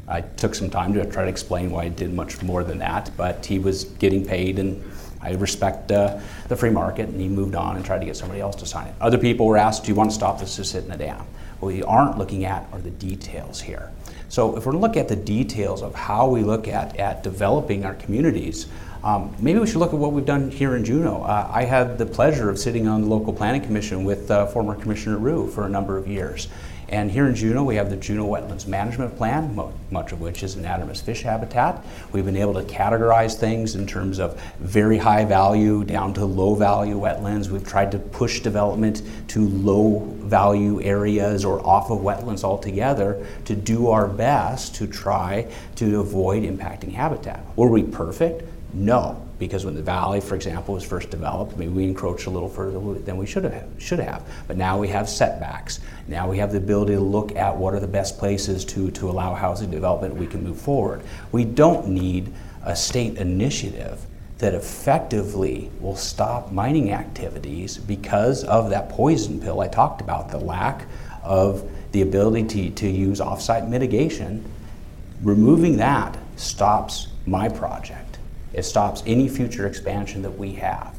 I took some time to try to explain why I did much more than that, but he was getting paid and I respect uh, the free market and he moved on and tried to get somebody else to sign it. Other people were asked, Do you want to stop the Susitna dam? What we aren't looking at are the details here. So if we're looking at the details of how we look at, at developing our communities, um, maybe we should look at what we've done here in Juneau. Uh, I had the pleasure of sitting on the local planning commission with uh, former Commissioner Rue for a number of years. And here in Juneau, we have the Juneau Wetlands Management Plan, much of which is anadromous fish habitat. We've been able to categorize things in terms of very high value down to low value wetlands. We've tried to push development to low value areas or off of wetlands altogether to do our best to try to avoid impacting habitat. Were we perfect? No, because when the valley, for example, was first developed, maybe we encroached a little further than we should have. Should have. But now we have setbacks. Now we have the ability to look at what are the best places to, to allow housing development. We can move forward. We don't need a state initiative that effectively will stop mining activities because of that poison pill I talked about, the lack of the ability to, to use offsite mitigation. Removing that stops my project. It stops any future expansion that we have.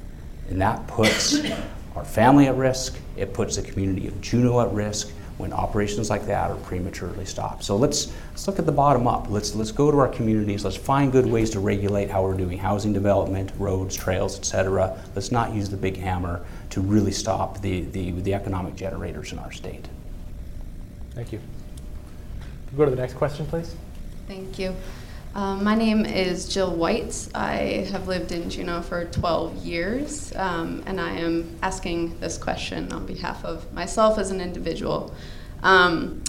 And that puts our family at risk, it puts the community of Juneau at risk when operations like that are prematurely stopped. So let's, let's look at the bottom up. Let's, let's go to our communities. Let's find good ways to regulate how we're doing housing development, roads, trails, et cetera. Let's not use the big hammer to really stop the, the, the economic generators in our state. Thank you. Go to the next question, please. Thank you. Um, my name is Jill White. I have lived in Juneau for 12 years, um, and I am asking this question on behalf of myself as an individual. Um,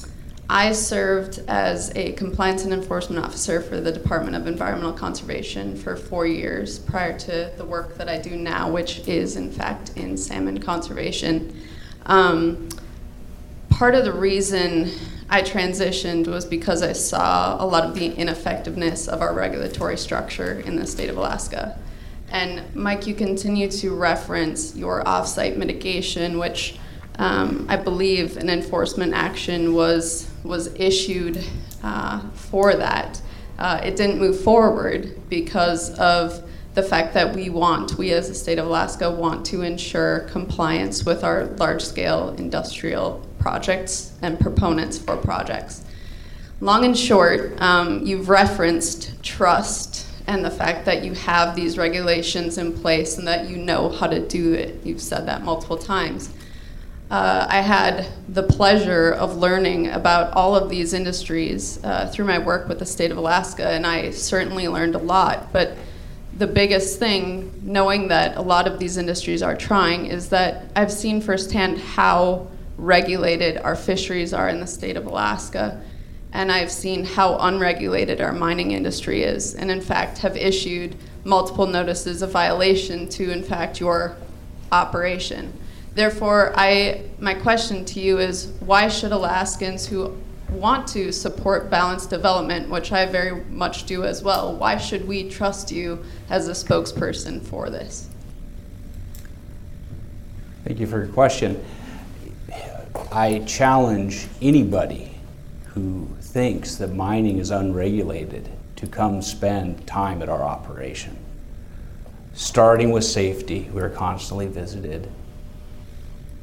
I served as a compliance and enforcement officer for the Department of Environmental Conservation for four years prior to the work that I do now, which is in fact in salmon conservation. Um, part of the reason I transitioned was because I saw a lot of the ineffectiveness of our regulatory structure in the state of Alaska. And Mike, you continue to reference your offsite mitigation, which um, I believe an enforcement action was was issued uh, for that. Uh, it didn't move forward because of the fact that we want, we as the state of Alaska want to ensure compliance with our large scale industrial projects and proponents for projects. Long and short, um, you've referenced trust and the fact that you have these regulations in place and that you know how to do it. You've said that multiple times. Uh, I had the pleasure of learning about all of these industries uh, through my work with the state of Alaska, and I certainly learned a lot. But the biggest thing, knowing that a lot of these industries are trying, is that I've seen firsthand how regulated our fisheries are in the state of Alaska. And I've seen how unregulated our mining industry is, and in fact, have issued multiple notices of violation to, in fact, your operation. Therefore, I, my question to you is why should Alaskans who want to support balanced development, which I very much do as well, why should we trust you as a spokesperson for this? Thank you for your question. I challenge anybody who thinks that mining is unregulated to come spend time at our operation. Starting with safety, we are constantly visited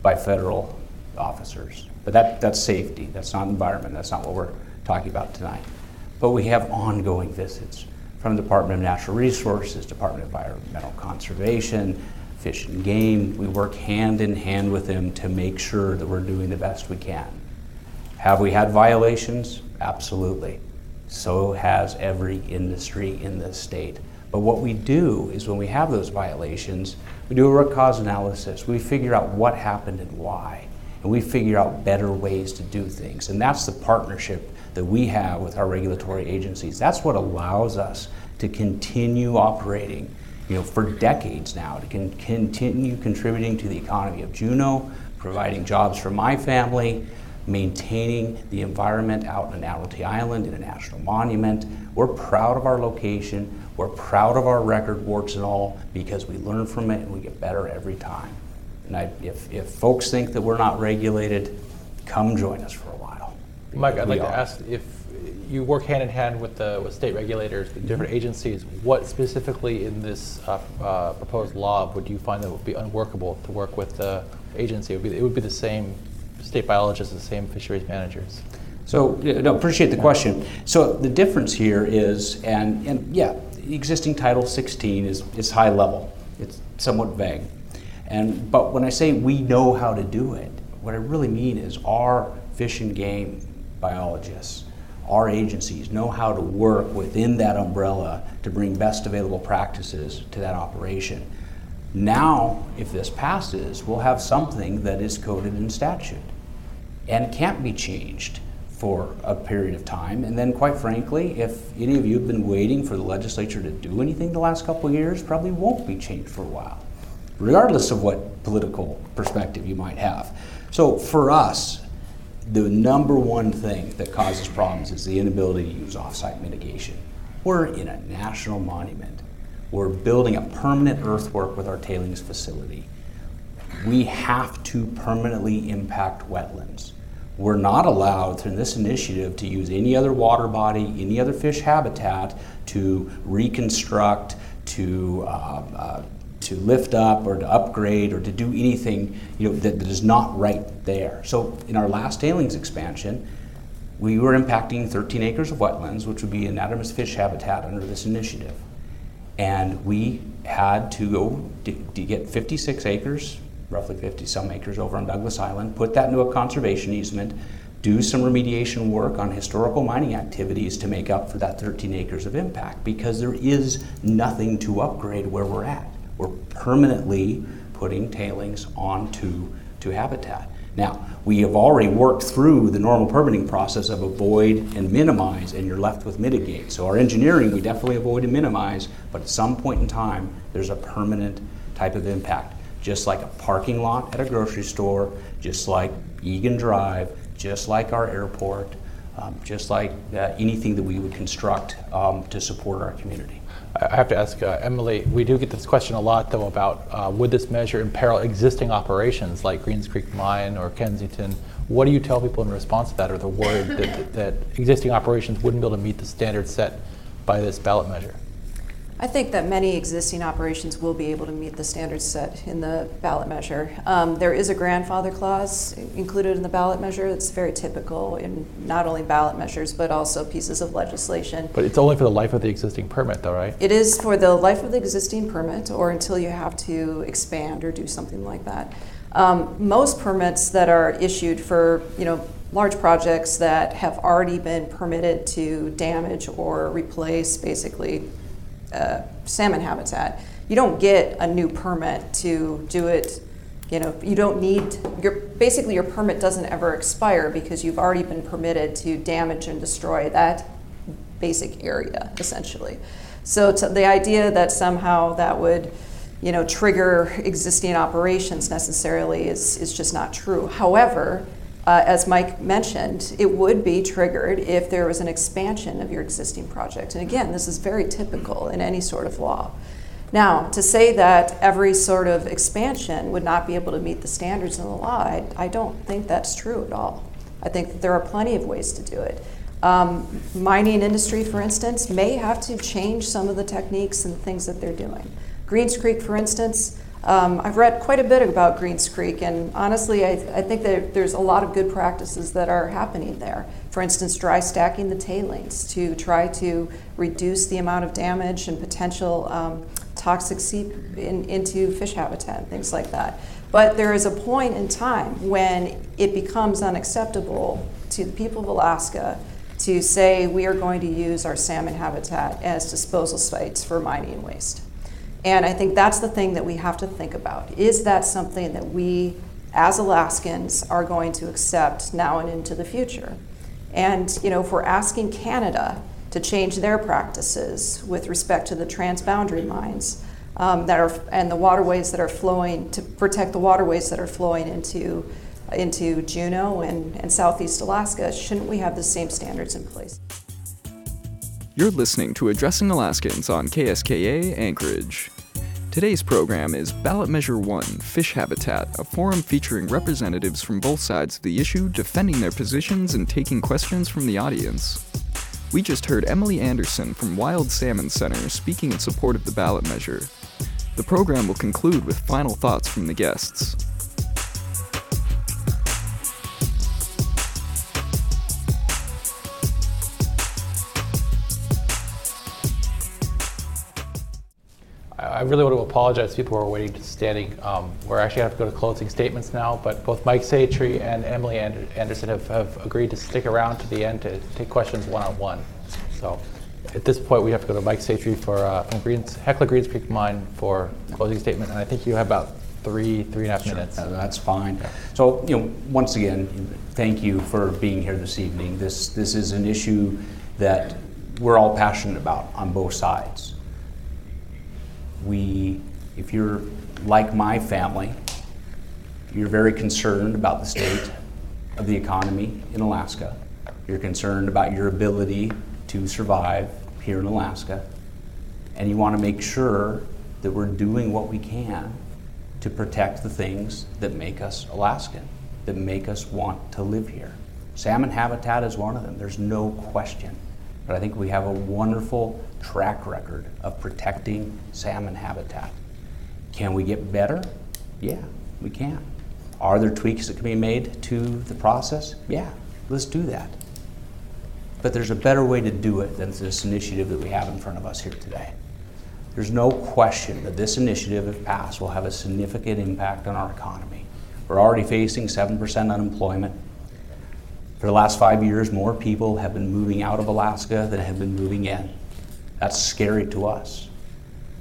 by federal officers. But that, that's safety, that's not environment, that's not what we're talking about tonight. But we have ongoing visits from the Department of Natural Resources, Department of Environmental Conservation, Fish and Game. We work hand in hand with them to make sure that we're doing the best we can. Have we had violations? Absolutely. So has every industry in this state. But what we do is when we have those violations, we do a root cause analysis. We figure out what happened and why. And we figure out better ways to do things. And that's the partnership that we have with our regulatory agencies. That's what allows us to continue operating you know, for decades now, to con- continue contributing to the economy of Juneau, providing jobs for my family, maintaining the environment out in Admiralty Island in a national monument. We're proud of our location. We're proud of our record, warts and all, because we learn from it and we get better every time. And I, if, if folks think that we're not regulated, come join us for a while. Mike, I'd like to ask if you work hand in hand with the with state regulators, the different agencies. What specifically in this uh, uh, proposed law would you find that would be unworkable to work with the agency? It would be, it would be the same state biologists, the same fisheries managers. So, no, appreciate the question. So the difference here is, and, and yeah, existing Title 16 is, is high level. It's somewhat vague. And, but when I say we know how to do it, what I really mean is our fish and game biologists, our agencies know how to work within that umbrella to bring best available practices to that operation. Now, if this passes, we'll have something that is coded in statute and can't be changed for a period of time. And then, quite frankly, if any of you have been waiting for the legislature to do anything the last couple of years, probably won't be changed for a while, regardless of what political perspective you might have. So, for us, the number one thing that causes problems is the inability to use offsite mitigation. We're in a national monument. We're building a permanent earthwork with our tailings facility. We have to permanently impact wetlands. We're not allowed through this initiative to use any other water body, any other fish habitat to reconstruct, to uh, uh, to lift up or to upgrade or to do anything you know, that, that is not right there. So in our last tailings expansion, we were impacting 13 acres of wetlands, which would be anadromous fish habitat under this initiative. And we had to go to, to get 56 acres, roughly 50 some acres over on Douglas Island, put that into a conservation easement, do some remediation work on historical mining activities to make up for that 13 acres of impact because there is nothing to upgrade where we're at. We're permanently putting tailings onto to habitat. Now, we have already worked through the normal permitting process of avoid and minimize, and you're left with mitigate. So, our engineering, we definitely avoid and minimize, but at some point in time, there's a permanent type of impact. Just like a parking lot at a grocery store, just like Egan Drive, just like our airport, um, just like uh, anything that we would construct um, to support our community. I have to ask uh, Emily, we do get this question a lot though about uh, would this measure imperil existing operations like Greens Creek Mine or Kensington? What do you tell people in response to that or the worry that, that, that existing operations wouldn't be able to meet the standards set by this ballot measure? I think that many existing operations will be able to meet the standards set in the ballot measure. Um, there is a grandfather clause included in the ballot measure. It's very typical in not only ballot measures but also pieces of legislation. But it's only for the life of the existing permit, though, right? It is for the life of the existing permit or until you have to expand or do something like that. Um, most permits that are issued for, you know, large projects that have already been permitted to damage or replace basically uh, salmon habitat, you don't get a new permit to do it. You know, you don't need your basically your permit doesn't ever expire because you've already been permitted to damage and destroy that basic area essentially. So the idea that somehow that would, you know, trigger existing operations necessarily is is just not true. However, uh, as Mike mentioned, it would be triggered if there was an expansion of your existing project. And again, this is very typical in any sort of law. Now, to say that every sort of expansion would not be able to meet the standards in the law, I, I don't think that's true at all. I think that there are plenty of ways to do it. Um, mining industry, for instance, may have to change some of the techniques and things that they're doing. Greens Creek, for instance, Um, I've read quite a bit about Greens Creek, and honestly, I, I think that there's a lot of good practices that are happening there. For instance, dry stacking the tailings to try to reduce the amount of damage and potential um, toxic seep in, into fish habitat things like that. But there is a point in time when it becomes unacceptable to the people of Alaska to say we are going to use our salmon habitat as disposal sites for mining waste. And I think that's the thing that we have to think about. Is that something that we, as Alaskans, are going to accept now and into the future? And you know, if we're asking Canada to change their practices with respect to the transboundary mines um, that are and the waterways that are flowing to protect the waterways that are flowing into into Juneau and, and Southeast Alaska, shouldn't we have the same standards in place? You're listening to Addressing Alaskans on KSKA Anchorage. Today's program is Ballot Measure 1 Fish Habitat, a forum featuring representatives from both sides of the issue defending their positions and taking questions from the audience. We just heard Emily Anderson from Wild Salmon Center speaking in support of the ballot measure. The program will conclude with final thoughts from the guests. I really want to apologize to people who are waiting standing. Um, we're actually going to have to go to closing statements now, but both Mike Satre and Emily Anderson have, have agreed to stick around to the end to take questions one on one. So at this point, we have to go to Mike Satre for uh, from Greens, Hecla Greens Creek Mine for closing statement, and I think you have about three, three and a half sure. minutes. that's fine. So, you know, once again, thank you for being here this evening. This this is an issue that we're all passionate about on both sides we, if you're like my family, you're very concerned about the state of the economy in Alaska. You're concerned about your ability to survive here in Alaska. And you want to make sure that we're doing what we can to protect the things that make us Alaskan, that make us want to live here. Salmon habitat is one of them, there's no question. But I think we have a wonderful track record of protecting salmon habitat. Can we get better? Yeah, we can. Are there tweaks that can be made to the process? Yeah, let's do that. But there's a better way to do it than this initiative that we have in front of us here today. There's no question that this initiative, if passed, will have a significant impact on our economy. We're already facing 7% unemployment. For the last five years, more people have been moving out of Alaska than have been moving in. That's scary to us.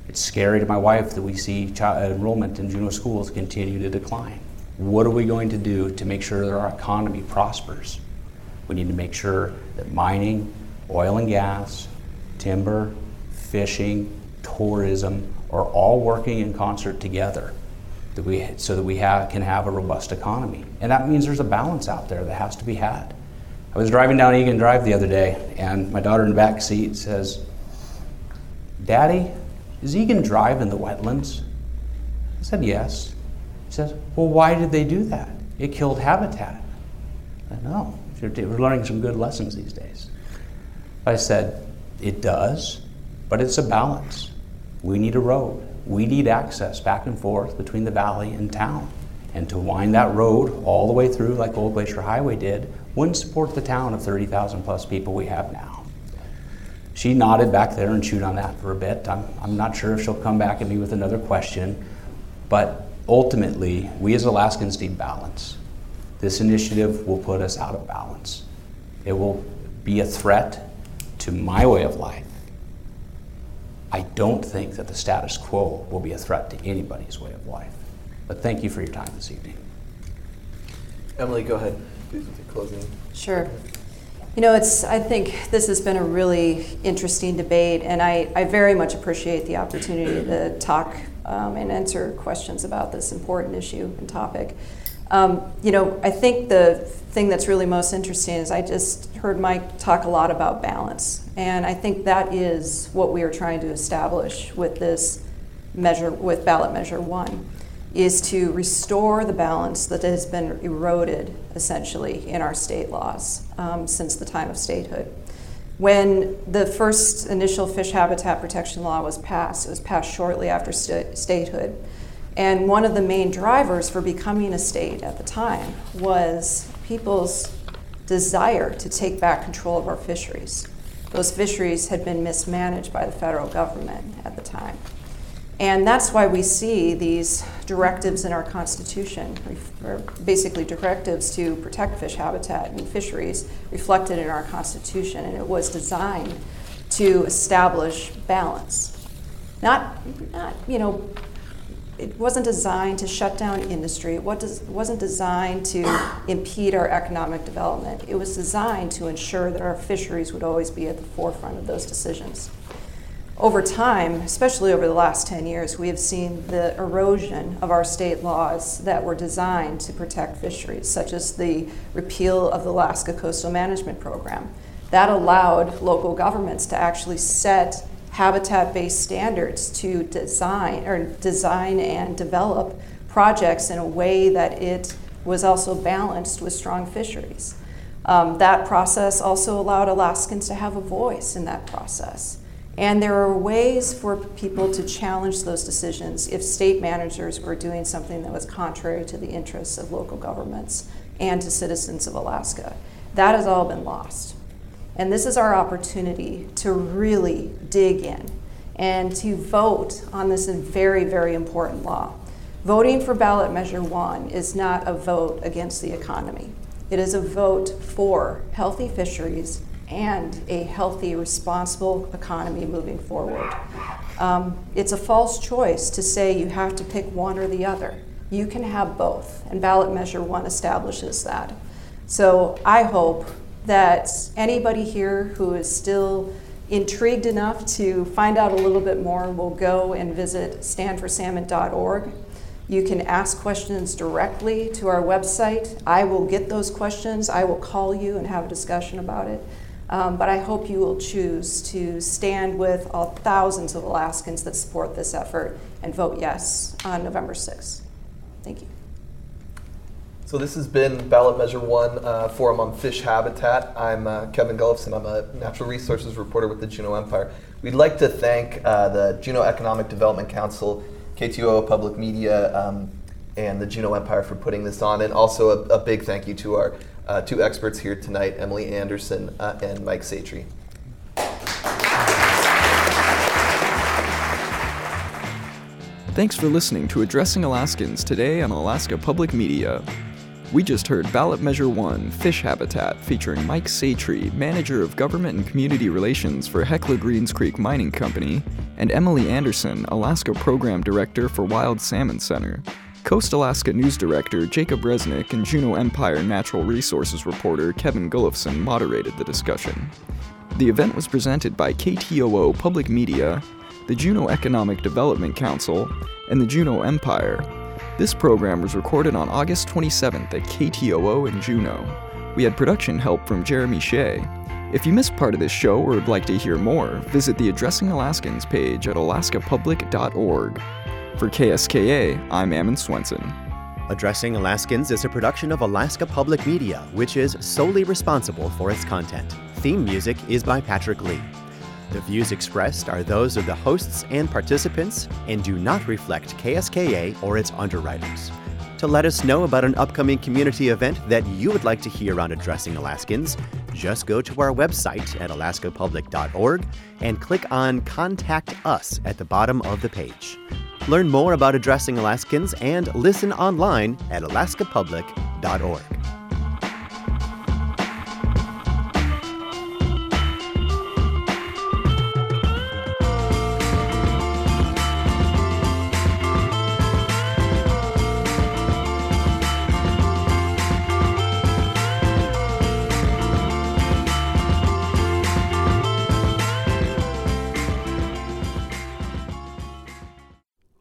It's scary to my wife that we see child enrollment in Juneau schools continue to decline. What are we going to do to make sure that our economy prospers? We need to make sure that mining, oil and gas, timber, fishing, tourism are all working in concert together that we, so that we have, can have a robust economy. And that means there's a balance out there that has to be had. I was driving down Egan Drive the other day, and my daughter in the back seat says, Daddy, is Egan Drive in the wetlands? I said, Yes. She says, Well, why did they do that? It killed habitat. I know. Oh, we're learning some good lessons these days. I said, It does, but it's a balance. We need a road. We need access back and forth between the valley and town. And to wind that road all the way through, like Old Glacier Highway did, wouldn't support the town of 30,000 plus people we have now she nodded back there and chewed on that for a bit. I'm, I'm not sure if she'll come back at me with another question, but ultimately, we as Alaskans need balance. This initiative will put us out of balance. It will be a threat to my way of life. I don't think that the status quo will be a threat to anybody's way of life. But thank you for your time this evening. Emily, go ahead. Please with your closing. Sure. You know, it's, I think this has been a really interesting debate, and I, I very much appreciate the opportunity to talk um, and answer questions about this important issue and topic. Um, you know, I think the thing that's really most interesting is I just heard Mike talk a lot about balance, and I think that is what we are trying to establish with this measure, with ballot measure one is to restore the balance that has been eroded essentially in our state laws um, since the time of statehood. When the first initial fish habitat protection law was passed, it was passed shortly after st- statehood. And one of the main drivers for becoming a state at the time was people's desire to take back control of our fisheries. Those fisheries had been mismanaged by the federal government at the time. And that's why we see these directives in our Constitution, basically directives to protect fish habitat and fisheries, reflected in our Constitution. And it was designed to establish balance. Not, not you know, it wasn't designed to shut down industry. It wasn't designed to impede our economic development. It was designed to ensure that our fisheries would always be at the forefront of those decisions. Over time, especially over the last 10 years, we have seen the erosion of our state laws that were designed to protect fisheries, such as the repeal of the Alaska Coastal Management Program. That allowed local governments to actually set habitat-based standards to design or design and develop projects in a way that it was also balanced with strong fisheries. Um, that process also allowed Alaskans to have a voice in that process. And there are ways for people to challenge those decisions if state managers were doing something that was contrary to the interests of local governments and to citizens of Alaska. That has all been lost. And this is our opportunity to really dig in and to vote on this very, very important law. Voting for ballot measure one is not a vote against the economy. It is a vote for healthy fisheries and a healthy, responsible economy moving forward. Um, it's a false choice to say you have to pick one or the other. You can have both, and ballot measure one establishes that. So I hope that anybody here who is still intrigued enough to find out a little bit more will go and visit standforsalmon.org. You can ask questions directly to our website. I will get those questions. I will call you and have a discussion about it. Um, but I hope you will choose to stand with all thousands of Alaskans that support this effort and vote yes on November 6th. Thank you. So this has been Ballot Measure One uh, Forum on Fish Habitat. I'm uh, Kevin Gullufsen. I'm a natural resources reporter with the Juneau Empire. We'd like to thank uh, the Juneau Economic Development Council, KTOO Public Media, um, and the Juneau Empire for putting this on, and also a, a big thank you to our uh, two experts here tonight, Emily Anderson uh, and Mike Satre. Thanks for listening to Addressing Alaskans today on Alaska Public Media. We just heard Ballot Measure 1 Fish Habitat featuring Mike Satre, Manager of Government and Community Relations for Hecla Greens Creek Mining Company, and Emily Anderson, Alaska Program Director for Wild Salmon Center. Coast Alaska News Director Jacob Resnick and Juneau Empire Natural Resources reporter Kevin Gullufsen moderated the discussion. The event was presented by KTOO Public Media, the Juneau Economic Development Council, and the Juneau Empire, this program was recorded on August 27th at KTOO in Juneau. We had production help from Jeremy Shea. If you missed part of this show or would like to hear more, visit the Addressing Alaskans page at alaskapublic.org. For KSKA, I'm Ammon Swenson. Addressing Alaskans is a production of Alaska Public Media, which is solely responsible for its content. Theme music is by Patrick Lee. The views expressed are those of the hosts and participants and do not reflect KSKA or its underwriters. To let us know about an upcoming community event that you would like to hear on Addressing Alaskans, just go to our website at alaskapublic.org and click on Contact Us at the bottom of the page. Learn more about Addressing Alaskans and listen online at alaskapublic.org.